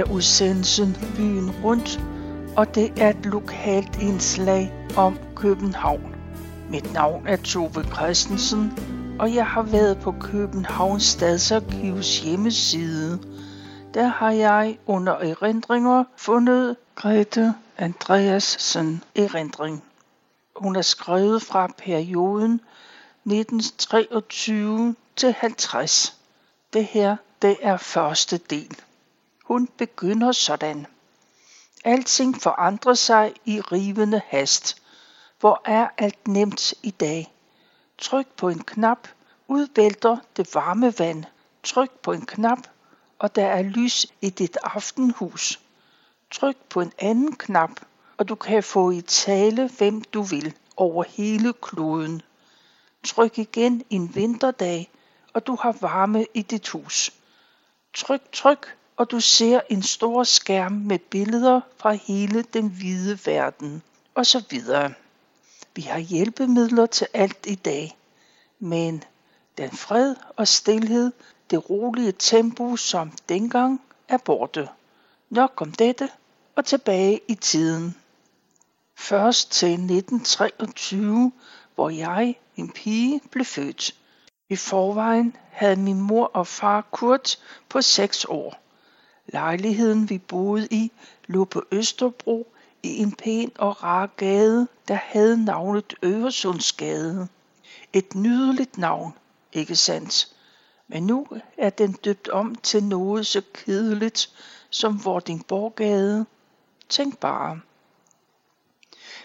Dette er udsendelsen Byen Rundt, og det er et lokalt indslag om København. Mit navn er Tove Christensen, og jeg har været på Københavns Stadsarkivs hjemmeside. Der har jeg under erindringer fundet Grete Andreasen erindring. Hun er skrevet fra perioden 1923 til 50. Det her, det er første del. Hun begynder sådan. Alting forandrer sig i rivende hast. Hvor er alt nemt i dag? Tryk på en knap, udvælter det varme vand. Tryk på en knap, og der er lys i dit aftenhus. Tryk på en anden knap, og du kan få i tale, hvem du vil, over hele kloden. Tryk igen en vinterdag, og du har varme i dit hus. Tryk, tryk, og du ser en stor skærm med billeder fra hele den hvide verden, og så videre. Vi har hjælpemidler til alt i dag, men den fred og stillhed, det rolige tempo som dengang, er borte. Nok om dette og tilbage i tiden. Først til 1923, hvor jeg, en pige, blev født. I forvejen havde min mor og far Kurt på seks år. Lejligheden vi boede i lå på Østerbro i en pæn og rar gade, der havde navnet Øresundsgade. Et nydeligt navn, ikke sandt? Men nu er den døbt om til noget så kedeligt som Vordingborgade. Tænk bare.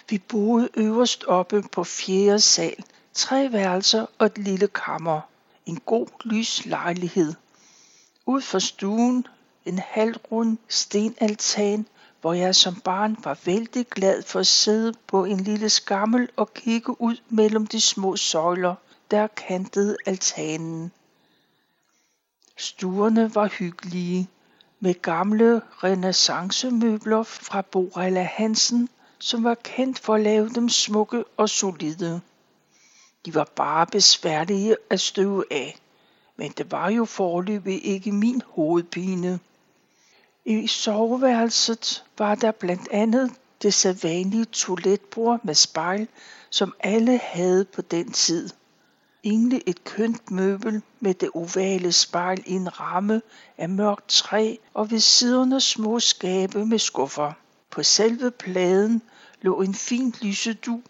Vi boede øverst oppe på fjerde sal, tre værelser og et lille kammer. En god lys lejlighed. Ud for stuen en halvrund stenaltan, hvor jeg som barn var vældig glad for at sidde på en lille skammel og kigge ud mellem de små søjler, der kantede altanen. Stuerne var hyggelige, med gamle renaissancemøbler fra Borella Hansen, som var kendt for at lave dem smukke og solide. De var bare besværlige at støve af, men det var jo forløbig ikke min hovedpine. I soveværelset var der blandt andet det sædvanlige toiletbord med spejl, som alle havde på den tid. Egentlig et kønt møbel med det ovale spejl i en ramme af mørkt træ og ved siderne små skabe med skuffer. På selve pladen lå en fin lysedu,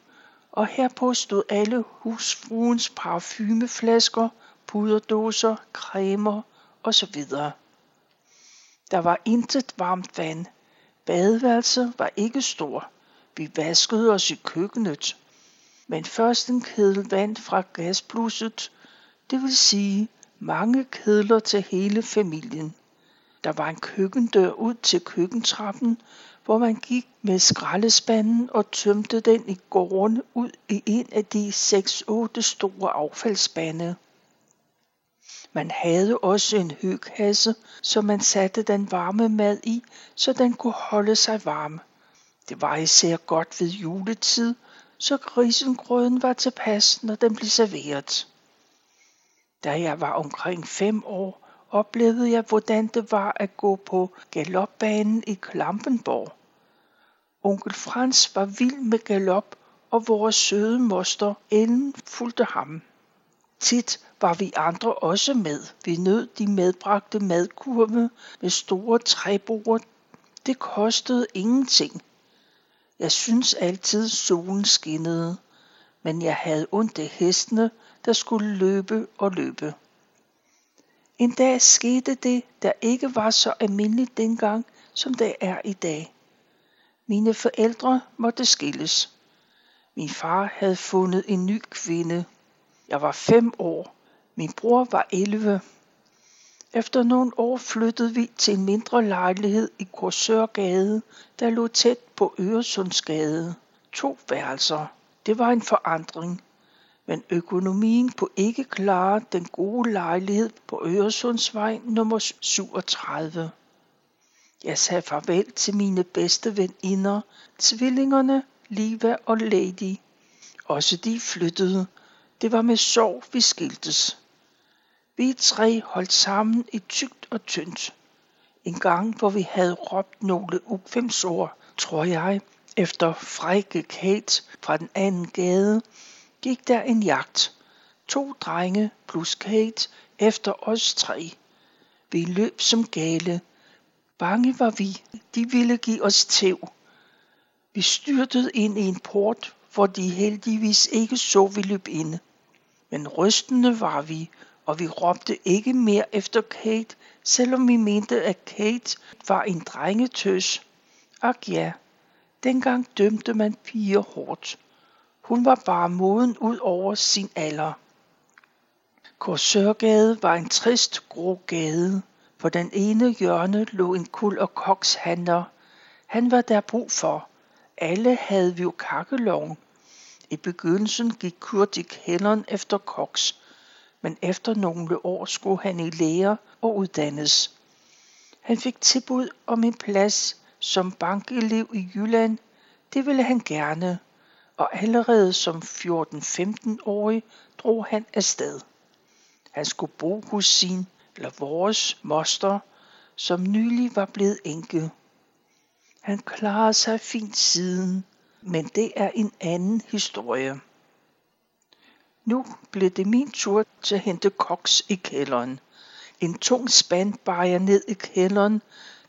og herpå stod alle husfruens parfumeflasker, puderdåser, cremer osv. Der var intet varmt vand. Badeværelset var ikke stor. Vi vaskede os i køkkenet. Men først en kedel vand fra gasblusset, det vil sige mange kedler til hele familien. Der var en køkkendør ud til køkkentrappen, hvor man gik med skraldespanden og tømte den i gården ud i en af de 6-8 store affaldsspande. Man havde også en høkasse, som man satte den varme mad i, så den kunne holde sig varm. Det var især godt ved juletid, så grisengrøden var tilpas, når den blev serveret. Da jeg var omkring fem år, oplevede jeg, hvordan det var at gå på galopbanen i Klampenborg. Onkel Frans var vild med galop, og vores søde moster Ellen fulgte ham. Tit var vi andre også med. Vi nød de medbragte madkurve med store træbord. Det kostede ingenting. Jeg synes altid solen skinnede, men jeg havde ondt af hestene, der skulle løbe og løbe. En dag skete det, der ikke var så almindeligt dengang, som det er i dag. Mine forældre måtte skilles. Min far havde fundet en ny kvinde. Jeg var fem år. Min bror var 11. Efter nogle år flyttede vi til en mindre lejlighed i Korsørgade, der lå tæt på Øresundsgade. To værelser. Det var en forandring. Men økonomien kunne ikke klare den gode lejlighed på Øresundsvej nummer 37. Jeg sagde farvel til mine bedste veninder, tvillingerne Liva og Lady. Også de flyttede. Det var med sorg, vi skiltes. Vi tre holdt sammen i tygt og tyndt. En gang, hvor vi havde råbt nogle ukvemsord, tror jeg, efter frække Kate fra den anden gade, gik der en jagt. To drenge plus Kate efter os tre. Vi løb som gale. Bange var vi. De ville give os tæv. Vi styrtede ind i en port, hvor de heldigvis ikke så vi løb inde. Men rystende var vi, og vi råbte ikke mere efter Kate, selvom vi mente, at Kate var en drengetøs. Ak ja, dengang dømte man piger hårdt. Hun var bare moden ud over sin alder. Korsørgade var en trist grå gade. På den ene hjørne lå en kul- og kokshandler. Han var der brug for. Alle havde vi jo kakkeloven. I begyndelsen gik Kurt i kælderen efter koks, men efter nogle år skulle han i lære og uddannes. Han fik tilbud om en plads som bankelev i Jylland. Det ville han gerne, og allerede som 14-15-årig drog han afsted. Han skulle bo hos sin eller vores moster, som nylig var blevet enke. Han klarede sig fint siden, men det er en anden historie. Nu blev det min tur til at hente koks i kælderen. En tung spand bar jeg ned i kælderen.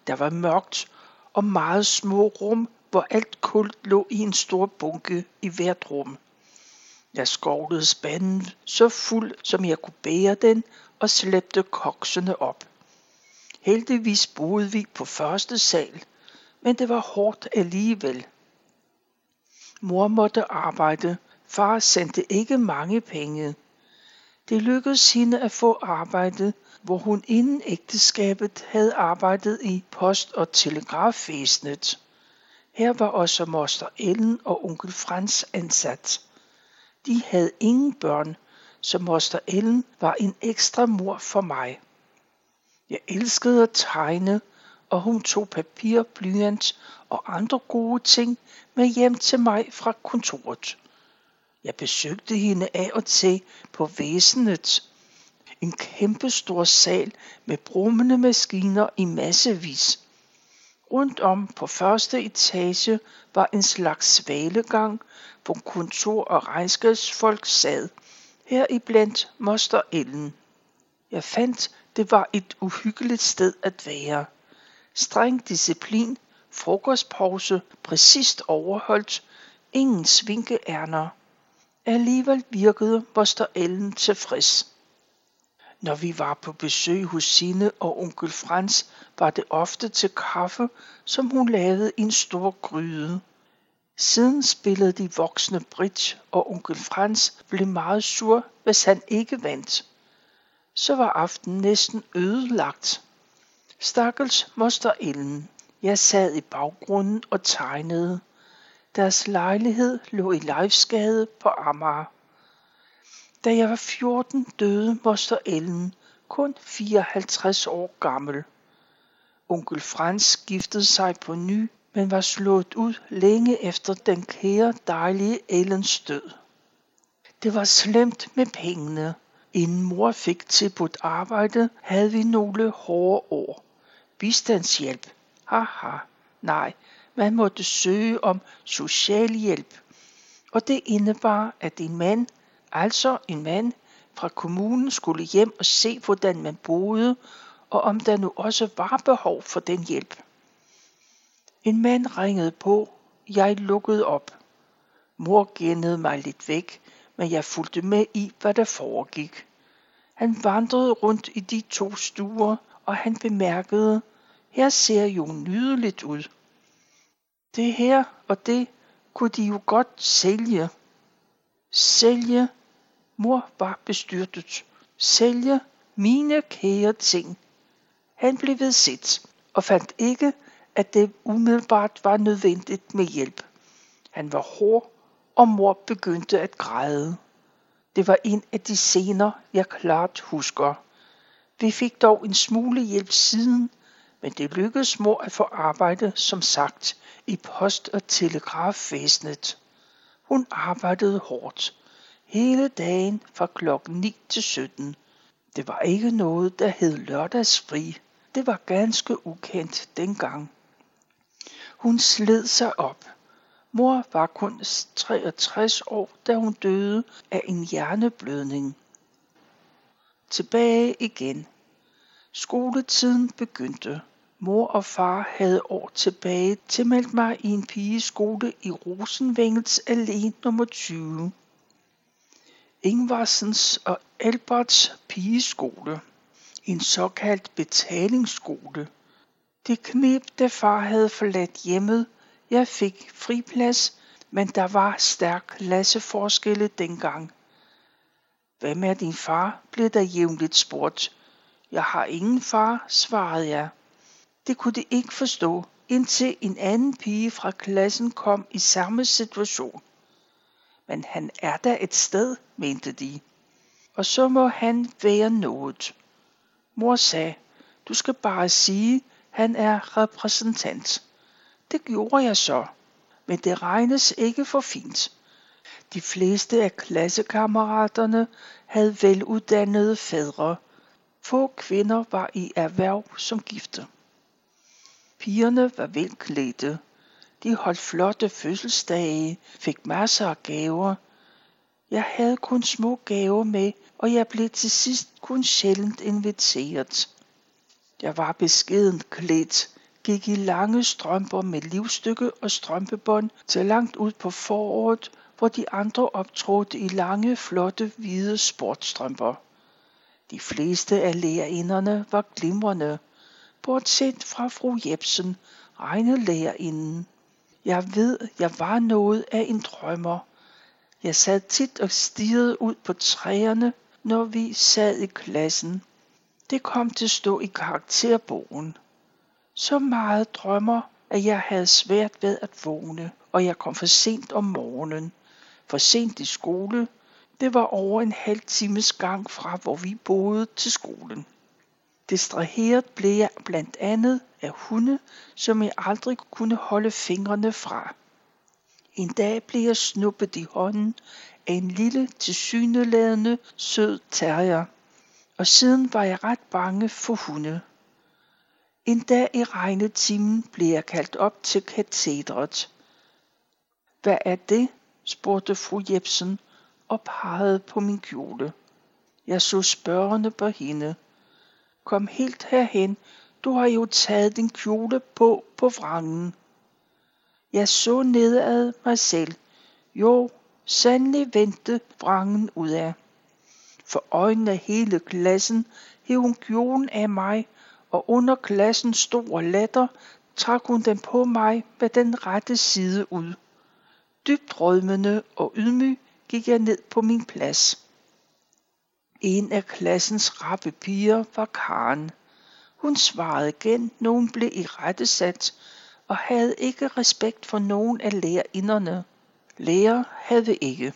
Der var mørkt og meget små rum, hvor alt kul lå i en stor bunke i hvert rum. Jeg skovlede spanden så fuld, som jeg kunne bære den, og slæbte koksene op. Heldigvis boede vi på første sal, men det var hårdt alligevel. Mor måtte arbejde. Far sendte ikke mange penge. Det lykkedes hende at få arbejde, hvor hun inden ægteskabet havde arbejdet i post- og telegrafvæsenet. Her var også moster Ellen og onkel Frans ansat. De havde ingen børn, så moster Ellen var en ekstra mor for mig. Jeg elskede at tegne, og hun tog papir, blyant og andre gode ting med hjem til mig fra kontoret. Jeg besøgte hende af og til på væsenet. En kæmpestor sal med brummende maskiner i massevis. Rundt om på første etage var en slags svalegang, hvor kontor- og regnskabsfolk sad. Her iblandt moster Ellen. Jeg fandt, det var et uhyggeligt sted at være. Streng disciplin, frokostpause, præcist overholdt, ingen svinkeærner. Alligevel virkede moster Ellen tilfreds. Når vi var på besøg hos Sine og onkel Frans, var det ofte til kaffe, som hun lavede i en stor gryde. Siden spillede de voksne bridge, og onkel Frans blev meget sur, hvis han ikke vandt. Så var aftenen næsten ødelagt. Stakkels moster Ellen. Jeg sad i baggrunden og tegnede. Deres lejlighed lå i Leifsgade på Amager. Da jeg var 14, døde moster Ellen, kun 54 år gammel. Onkel Frans giftede sig på ny, men var slået ud længe efter den kære dejlige Ellens død. Det var slemt med pengene. Inden mor fik tilbudt arbejde, havde vi nogle hårde år. Bistandshjælp. Haha. Nej, man måtte søge om socialhjælp. Og det indebar, at en mand, altså en mand fra kommunen, skulle hjem og se, hvordan man boede, og om der nu også var behov for den hjælp. En mand ringede på. Jeg lukkede op. Mor gennede mig lidt væk, men jeg fulgte med i, hvad der foregik. Han vandrede rundt i de to stuer, og han bemærkede, her ser jo nydeligt ud. Det her og det kunne de jo godt sælge. Sælge? Mor var bestyrtet. Sælge mine kære ting. Han blev ved sit og fandt ikke, at det umiddelbart var nødvendigt med hjælp. Han var hård, og mor begyndte at græde. Det var en af de scener, jeg klart husker. Vi fik dog en smule hjælp siden, men det lykkedes mor at få arbejde, som sagt, i post- og telegrafvæsenet. Hun arbejdede hårdt, hele dagen fra klokken 9 til 17. Det var ikke noget, der hed lørdagsfri. det var ganske ukendt dengang. Hun sled sig op. Mor var kun 63 år, da hun døde af en hjerneblødning. Tilbage igen. Skoletiden begyndte. Mor og far havde år tilbage tilmeldt mig i en pigeskole i Rosenvængels Allé nummer 20. Ingvarsens og Alberts pigeskole. En såkaldt betalingsskole. Det knep, da far havde forladt hjemmet. Jeg fik friplads, men der var stærk klasseforskelle dengang. Hvad med din far? blev der jævnligt spurgt. Jeg har ingen far, svarede jeg. Det kunne de ikke forstå, indtil en anden pige fra klassen kom i samme situation. Men han er der et sted, mente de. Og så må han være noget. Mor sagde, du skal bare sige, han er repræsentant. Det gjorde jeg så, men det regnes ikke for fint. De fleste af klassekammeraterne havde veluddannede fædre. Få kvinder var i erhverv som gifte. Pigerne var velklædte. De holdt flotte fødselsdage, fik masser af gaver. Jeg havde kun små gaver med, og jeg blev til sidst kun sjældent inviteret. Jeg var beskedent klædt, gik i lange strømper med livstykke og strømpebånd til langt ud på foråret, hvor de andre optrådte i lange, flotte, hvide sportstrømper. De fleste af lærerinderne var glimrende, bortset fra fru Jebsen, regnelærerinden. Jeg ved, jeg var noget af en drømmer. Jeg sad tit og stirrede ud på træerne, når vi sad i klassen. Det kom til at stå i karakterbogen. Så meget drømmer, at jeg havde svært ved at vågne, og jeg kom for sent om morgenen. For sent i skole. Det var over en halv times gang fra, hvor vi boede til skolen. Distraheret blev jeg blandt andet af hunde, som jeg aldrig kunne holde fingrene fra. En dag blev jeg snuppet i hånden af en lille, tilsyneladende sød terrier, og siden var jeg ret bange for hunde. En dag i regnetimen blev jeg kaldt op til katedret. Hvad er det? Spurgte fru Jebsen og pegede på min kjole. Jeg så spørgende på hende. Kom helt herhen, du har jo taget din kjole på på vrangen. Jeg så nedad mig selv. Jo, sandelig vendte vrangen ud af. For øjnene af hele klassen hæv hun kjolen af mig, og under klassens store latter trak hun den på mig med den rette side ud. Dybt rødmende og ydmyg gik jeg ned på min plads. En af klassens rappe piger var Karen. Hun svarede igen, når hun blev i rette og havde ikke respekt for nogen af lærerinderne. Lærer havde ikke.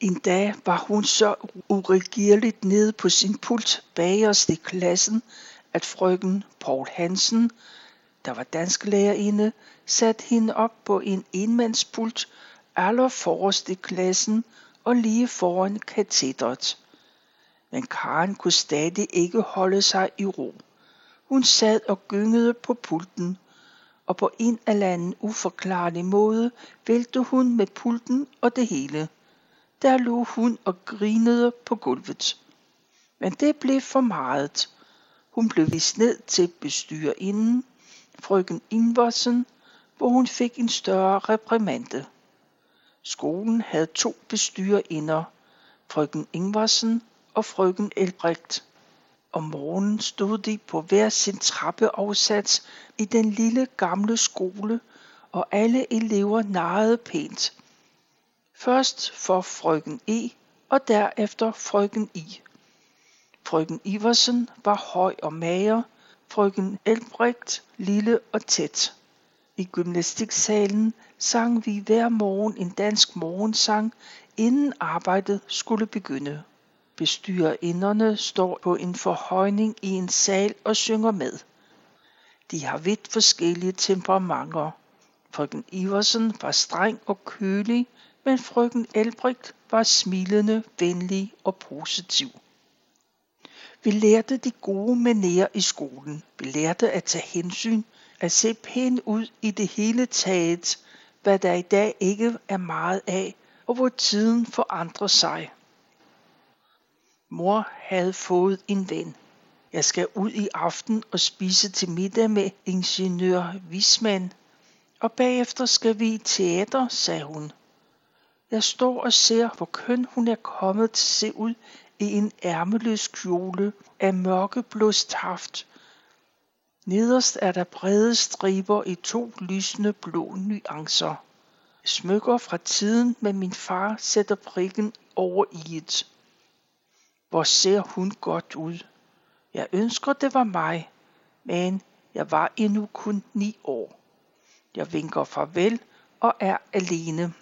En dag var hun så uregerligt nede på sin pult bagerst i klassen, at frøken Paul Hansen, der var dansk lærerinde, satte hende op på en enmandspult aller forrest i klassen og lige foran katedret. Men Karen kunne stadig ikke holde sig i ro. Hun sad og gyngede på pulten, og på en eller anden uforklarlig måde vælte hun med pulten og det hele. Der lå hun og grinede på gulvet. Men det blev for meget. Hun blev vist ned til bestyrerinden, frøken Ingvarsen, hvor hun fik en større reprimande. Skolen havde to bestyrerinder, frøken Ingvarsen og frøken Elbrecht. Om morgenen stod de på hver sin trappeafsats i den lille gamle skole, og alle elever narrede pænt. Først for frøken E, og derefter frøken I. Frøken Iversen var høj og mager, frøken Elbrecht lille og tæt. I gymnastiksalen sang vi hver morgen en dansk morgensang, inden arbejdet skulle begynde. Bestyrerinderne står på en forhøjning i en sal og synger med. De har vidt forskellige temperamenter. Frøken Iversen var streng og kølig, men frøken Elbrecht var smilende, venlig og positiv. Vi lærte de gode manerer i skolen. Vi lærte at tage hensyn, at se pænt ud i det hele taget, hvad der i dag ikke er meget af, og hvor tiden forandrer sig. Mor havde fået en ven. Jeg skal ud i aften og spise til middag med ingeniør Wisman, og bagefter skal vi i teater, sagde hun. Jeg står og ser, hvor køn hun er kommet til at se ud i en ærmeløs kjole af mørkeblå staft. Nederst er der brede striber i to lysende blå nuancer. Smykker fra tiden med min far sætter prikken over i et. Hvor ser hun godt ud. Jeg ønsker, det var mig, men jeg var endnu kun ni år. Jeg vinker farvel og er alene.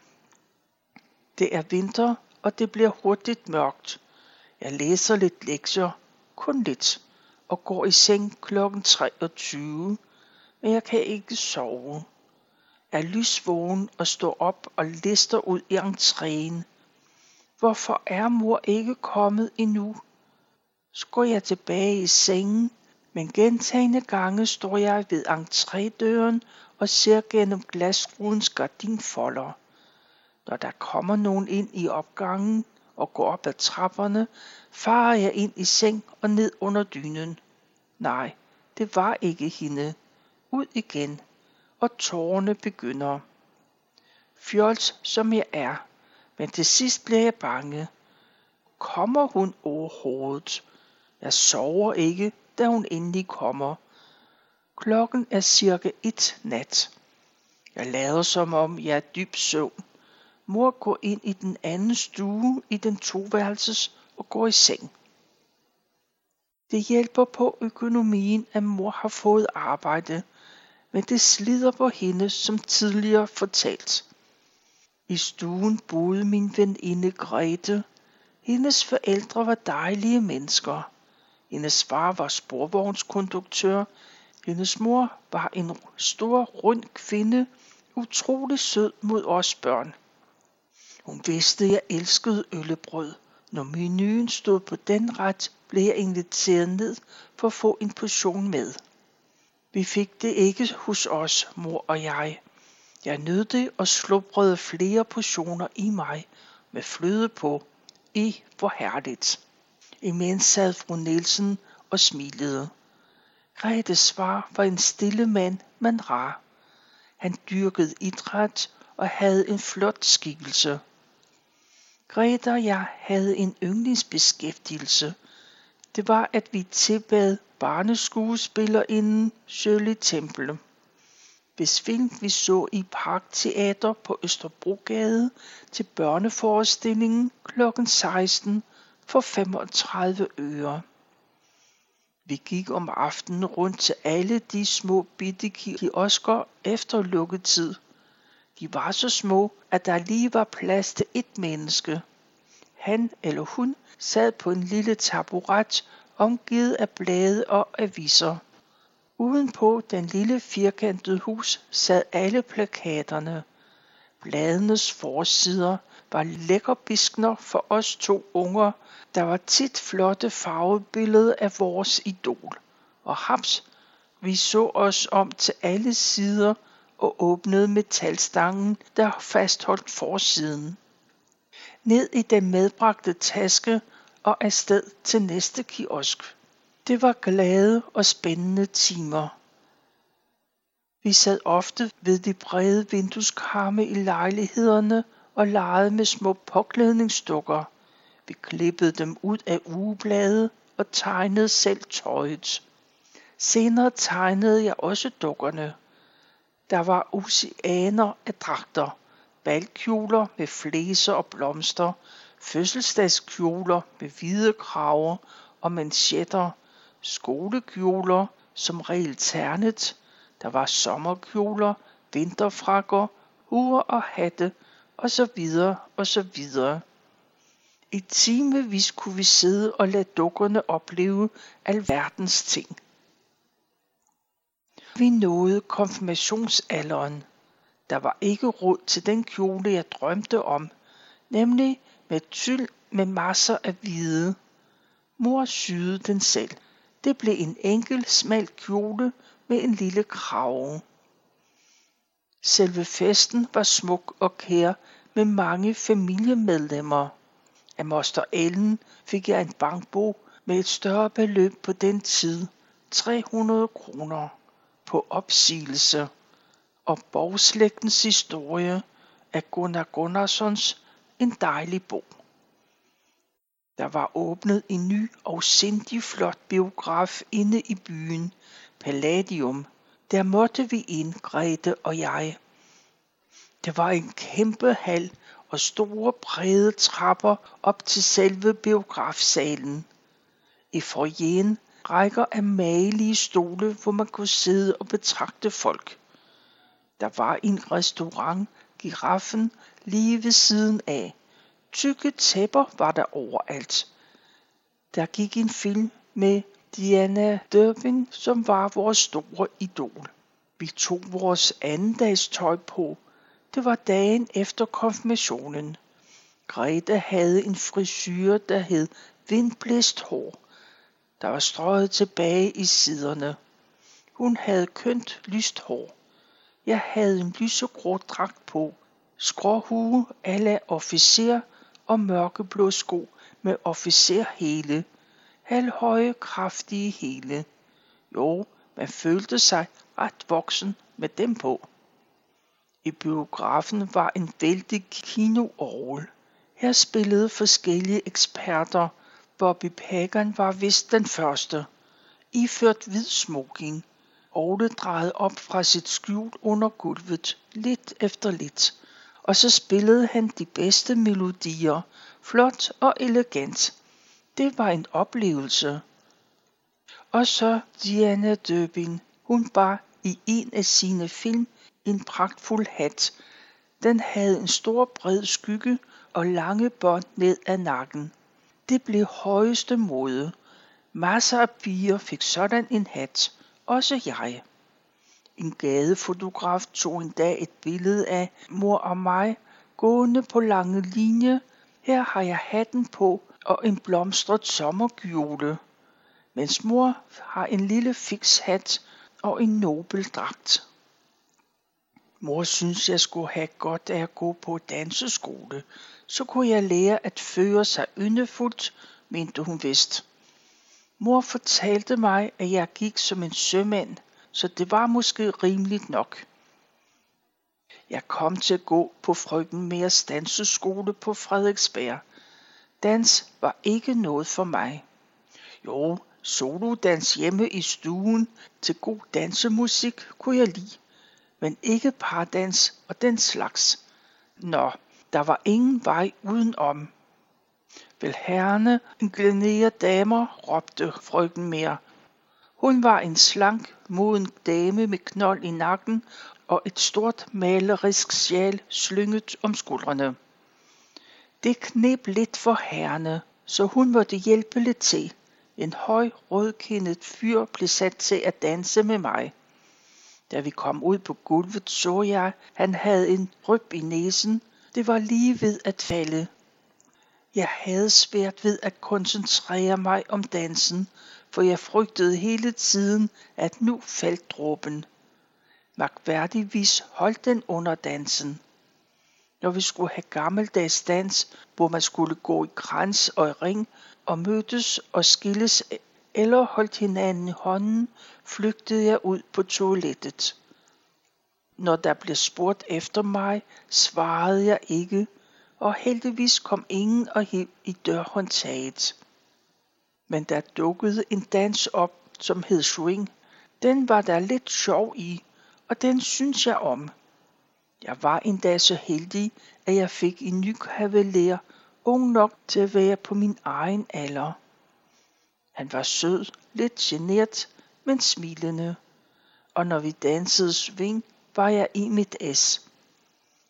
Det er vinter, og det bliver hurtigt mørkt. Jeg læser lidt lektier, kun lidt, og går i seng kl. 23, men jeg kan ikke sove. Jeg er lysvågen og står op og lister ud i entréen. Hvorfor er mor ikke kommet endnu? Så går jeg tilbage i sengen, men gentagende gange står jeg ved entrédøren og ser gennem glasrudens gardinfolder. Når der kommer nogen ind i opgangen og går op ad trapperne, farer jeg ind i seng og ned under dynen. Nej, det var ikke hende. Ud igen, og tårerne begynder. Fjols som jeg er, men til sidst bliver jeg bange. Kommer hun overhovedet? Jeg sover ikke, da hun endelig kommer. Klokken er cirka et nat. Jeg lader som om jeg er dyb søvn. Mor går ind i den anden stue i den toværelses og går i seng. Det hjælper på økonomien, at mor har fået arbejde, men det slider på hende, som tidligere fortalt. I stuen boede min veninde Grete. Hendes forældre var dejlige mennesker. Hendes far var sporvognskonduktør. Hendes mor var en stor, rund kvinde, utrolig sød mod os børn. Hun vidste, at jeg elskede øllebrød. Når menuen stod på den ret, blev jeg inviteret ned for at få en portion med. Vi fik det ikke hos os, mor og jeg. Jeg nød det og slubrede flere portioner i mig med fløde på. I hvor herligt. Imens sad fru Nielsen og smilede. Grete svar var en stille mand, men rar. Han dyrkede idræt og havde en flot skikkelse. Grete og jeg havde en yndlingsbeskæftigelse. Det var, at vi tilbad barneskuespillerinden Shirley Temple. Hvis film vi så i Parkteater på Østerbrogade til børneforestillingen kl. 16 for 35 øre. Vi gik om aftenen rundt til alle de små bitte kiosker efter lukketid. De var så små, at der lige var plads til et menneske. Han eller hun sad på en lille taburet omgivet af blade og aviser. Udenpå den lille firkantede hus sad alle plakaterne. Bladenes forsider var lækkerbiskner for os to unger. Der var tit flotte farvebilleder af vores idol. Og haps, vi så os om til alle sider og åbnede metalstangen, der fastholdt forsiden. Ned i den medbragte taske og afsted til næste kiosk. Det var glade og spændende timer. Vi sad ofte ved de brede vindueskarme i lejlighederne og legede med små påklædningsdukker. Vi klippede dem ud af ugeblade og tegnede selv tøjet. Senere tegnede jeg også dukkerne. Der var oceaner af dragter, balkjoler med flæser og blomster, fødselsdagskjoler med hvide kraver og manchetter, skolekjoler som regel ternet, der var sommerkjoler, vinterfrakker, huer og hatte, og så videre og så videre. I timevis kunne vi sidde og lade dukkerne opleve alverdens ting. Vi nåede konfirmationsalderen. Der var ikke råd til den kjole, jeg drømte om, nemlig med tyld med masser af hvide. Mor syede den selv. Det blev en enkel, smal kjole med en lille krave. Selve festen var smuk og kær med mange familiemedlemmer. Af moster Ellen fik jeg en bankbog med et større beløb på den tid, 300 kroner, på opsigelse, og borgslægtens historie af Gunnar Gunnarssons en dejlig bog. Der var åbnet en ny og sindig flot biograf inde i byen, Palladium. Der måtte vi ind, Grete og jeg. Det var en kæmpe hal og store brede trapper op til selve biografsalen. I forjen rækker af malige stole, hvor man kunne sidde og betragte folk. Der var en restaurant, giraffen, lige ved siden af. Tykke tæpper var der overalt. Der gik en film med Diana Durbin, som var vores store idol. Vi tog vores andendags tøj på. Det var dagen efter konfirmationen. Grete havde en frisyr, der hed vindblæst hår. Der var strøget tilbage i siderne. Hun havde kønt lyst hår. Jeg havde en lysegrå dragt på, skråhue ala officer og mørkeblå sko med officerhæle. Halvhøje, kraftige hæle. Jo, man følte sig ret voksen med dem på. I biografen var en vældig kinoorgel. Her spillede forskellige eksperter. Bobby Pagan var vist den første. Iført hvid smoking. Ole drejede op fra sit skjul under gulvet, lidt efter lidt, og så spillede han de bedste melodier, flot og elegant. Det var en oplevelse. Og så Diana Døbin. Hun bar i en af sine film en pragtfuld hat. Den havde en stor bred skygge og lange bånd ned ad nakken. Det blev højeste mode. Masser af piger fik sådan en hat. Også jeg. En gadefotograf tog en dag et billede af mor og mig gående på lange linje. Her har jeg hatten på og en blomstret sommerkjole, mens mor har en lille fix hat og en nobel dragt. Mor synes, jeg skulle have godt af at gå på danseskole. Så kunne jeg lære at føre sig yndefuldt, mente hun vist. Mor fortalte mig, at jeg gik som en sømand, så det var måske rimeligt nok. Jeg kom til at gå på frøken Meres danseskole på Frederiksberg. Dans var ikke noget for mig. Jo, solodans hjemme i stuen til god dansemusik kunne jeg lide men ikke pardans og den slags. Nå, der var ingen vej udenom. Vel herrene, glænere damer, råbte frøken mere. Hun var en slank, moden dame med knold i nakken og et stort malerisk sjal slynget om skuldrene. Det knep lidt for herrene, så hun måtte hjælpe lidt til. En høj, rødkindet fyr blev sat til at danse med mig. Da vi kom ud på gulvet, så jeg, han havde en ryb i næsen. Det var lige ved at falde. Jeg havde svært ved at koncentrere mig om dansen, for jeg frygtede hele tiden, at nu faldt dråben. Magværdigvis holdt den under dansen. Når vi skulle have gammeldags dans, hvor man skulle gå i krans og i ring og mødtes og skilles eller holdt hinanden i hånden, flygtede jeg ud på toilettet. Når der blev spurgt efter mig, svarede jeg ikke, og heldigvis kom ingen og hiv i dørhåndtaget. Men der dukkede en dans op, som hed swing. Den var der lidt sjov i, og den synes jeg om. Jeg var endda så heldig, at jeg fik en ny kavaler, ung nok til at være på min egen alder. Han var sød, lidt genert, men smilende. Og når vi dansede sving, var jeg i mit S.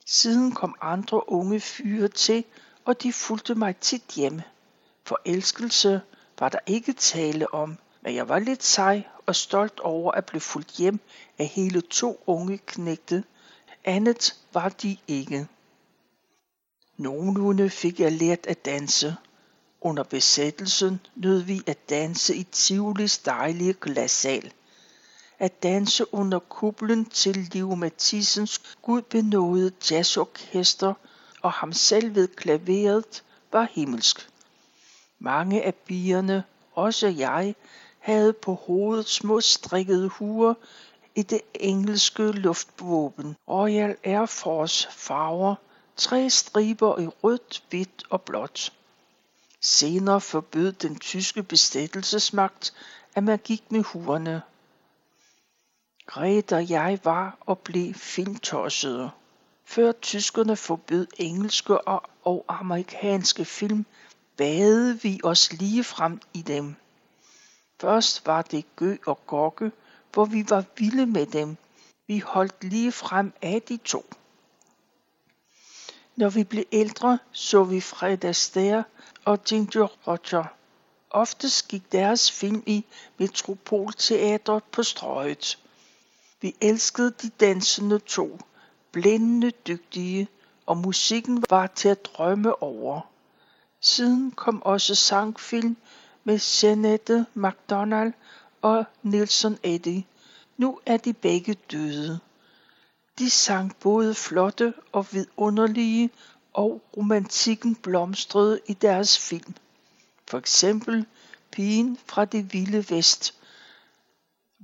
Siden kom andre unge fyre til, og de fulgte mig tit hjemme. Forelskelse var der ikke tale om, men jeg var lidt sej og stolt over at blive fulgt hjem af hele to unge knægte. Andet var de ikke. Nogenlunde fik jeg lært at danse. Under besættelsen nød vi at danse i Tivolis dejlige glassal. At danse under kuplen til Liv Mathissens gudbenåede jazzorkester og ham selv ved klaveret var himmelsk. Mange af bierne, også jeg, havde på hovedet små strikkede huer i det engelske luftvåben Royal Air Force farver, tre striber i rødt, hvidt og blåt. Senere forbød den tyske besættelsesmagt, at man gik med huerne. Grete og jeg var og blev filmtossede. Før tyskerne forbød engelske og, og amerikanske film, badede vi os lige frem i dem. Først var det Gø og Gokke, hvor vi var vilde med dem. Vi holdt lige frem af de to. Når vi blev ældre, så vi Fred Astaire og Ginger Roger. Oftest gik deres film i Metropolteatret på strøget. Vi elskede de dansende to, blændende dygtige, og musikken var til at drømme over. Siden kom også sangfilm med Jeanette MacDonald og Nelson Eddy. Nu er de begge døde. De sang både flotte og vidunderlige, og romantikken blomstrede i deres film. For eksempel Pigen fra det vilde vest,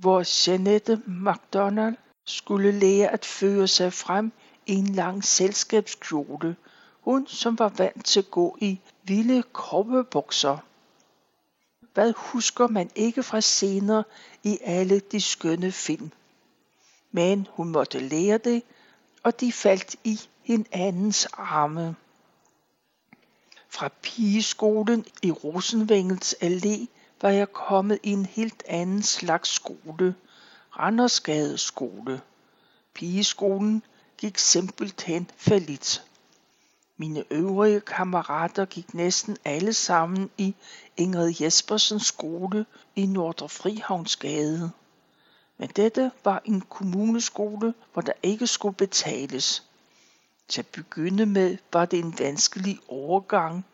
hvor Jeanette MacDonald skulle lære at føre sig frem i en lang selskabskjole. Hun, som var vant til at gå i vilde kroppebukser. Hvad husker man ikke fra scener i alle de skønne film? Men hun måtte lære det, og de faldt i hinandens arme. Fra pigeskolen i Rosenvængels Allé var jeg kommet i en helt anden slags skole. Randersgade skole. Pigeskolen gik simpelthen falit. Mine øvrige kammerater gik næsten alle sammen i Ingrid Jespersens skole i Nordre Frihavnsgade. Men dette var en kommuneskole, hvor der ikke skulle betales. Til at begynde med var det en vanskelig overgang,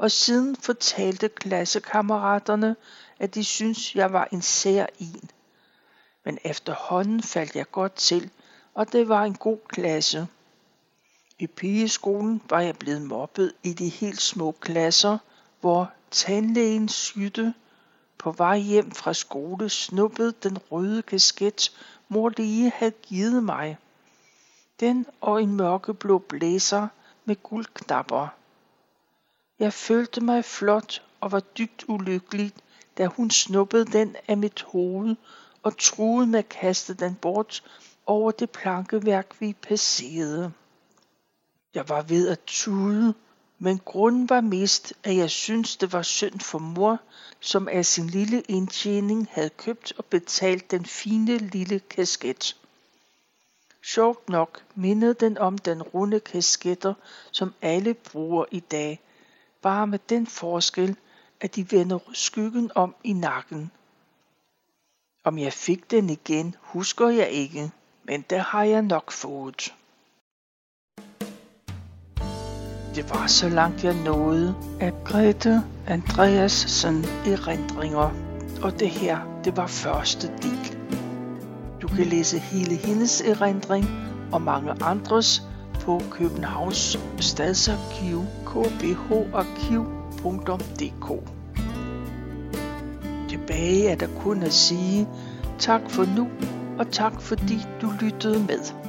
og siden fortalte klassekammeraterne, at de syntes, jeg var en sær en. Men efterhånden faldt jeg godt til, og det var en god klasse. I pigeskolen var jeg blevet mobbet i de helt små klasser, hvor tandlægen skytte på vej hjem fra skole snuppede den røde kasket, mor lige havde givet mig. Den og en mørkeblå blæser med guldknapper. Jeg følte mig flot og var dybt ulykkelig, da hun snuppede den af mit hoved og truede med at kaste den bort over det plankeværk, vi passerede. Jeg var ved at tude, men grunden var mest, at jeg syntes, det var synd for mor, som af sin lille indtjening havde købt og betalt den fine lille kasket. Sjovt nok mindede den om den runde kasketter, som alle bruger i dag, bare med den forskel, at de vender skyggen om i nakken. Om jeg fik den igen, husker jeg ikke, men det har jeg nok fået. Det var så langt jeg nåede af Grete Andreasen erindringer, og det her, det var første del. Du kan læse hele hendes erindring og mange andres på Københavns Stadsarkiv kbharkiv.dk Tilbage er der kun at sige tak for nu, og tak fordi du lyttede med.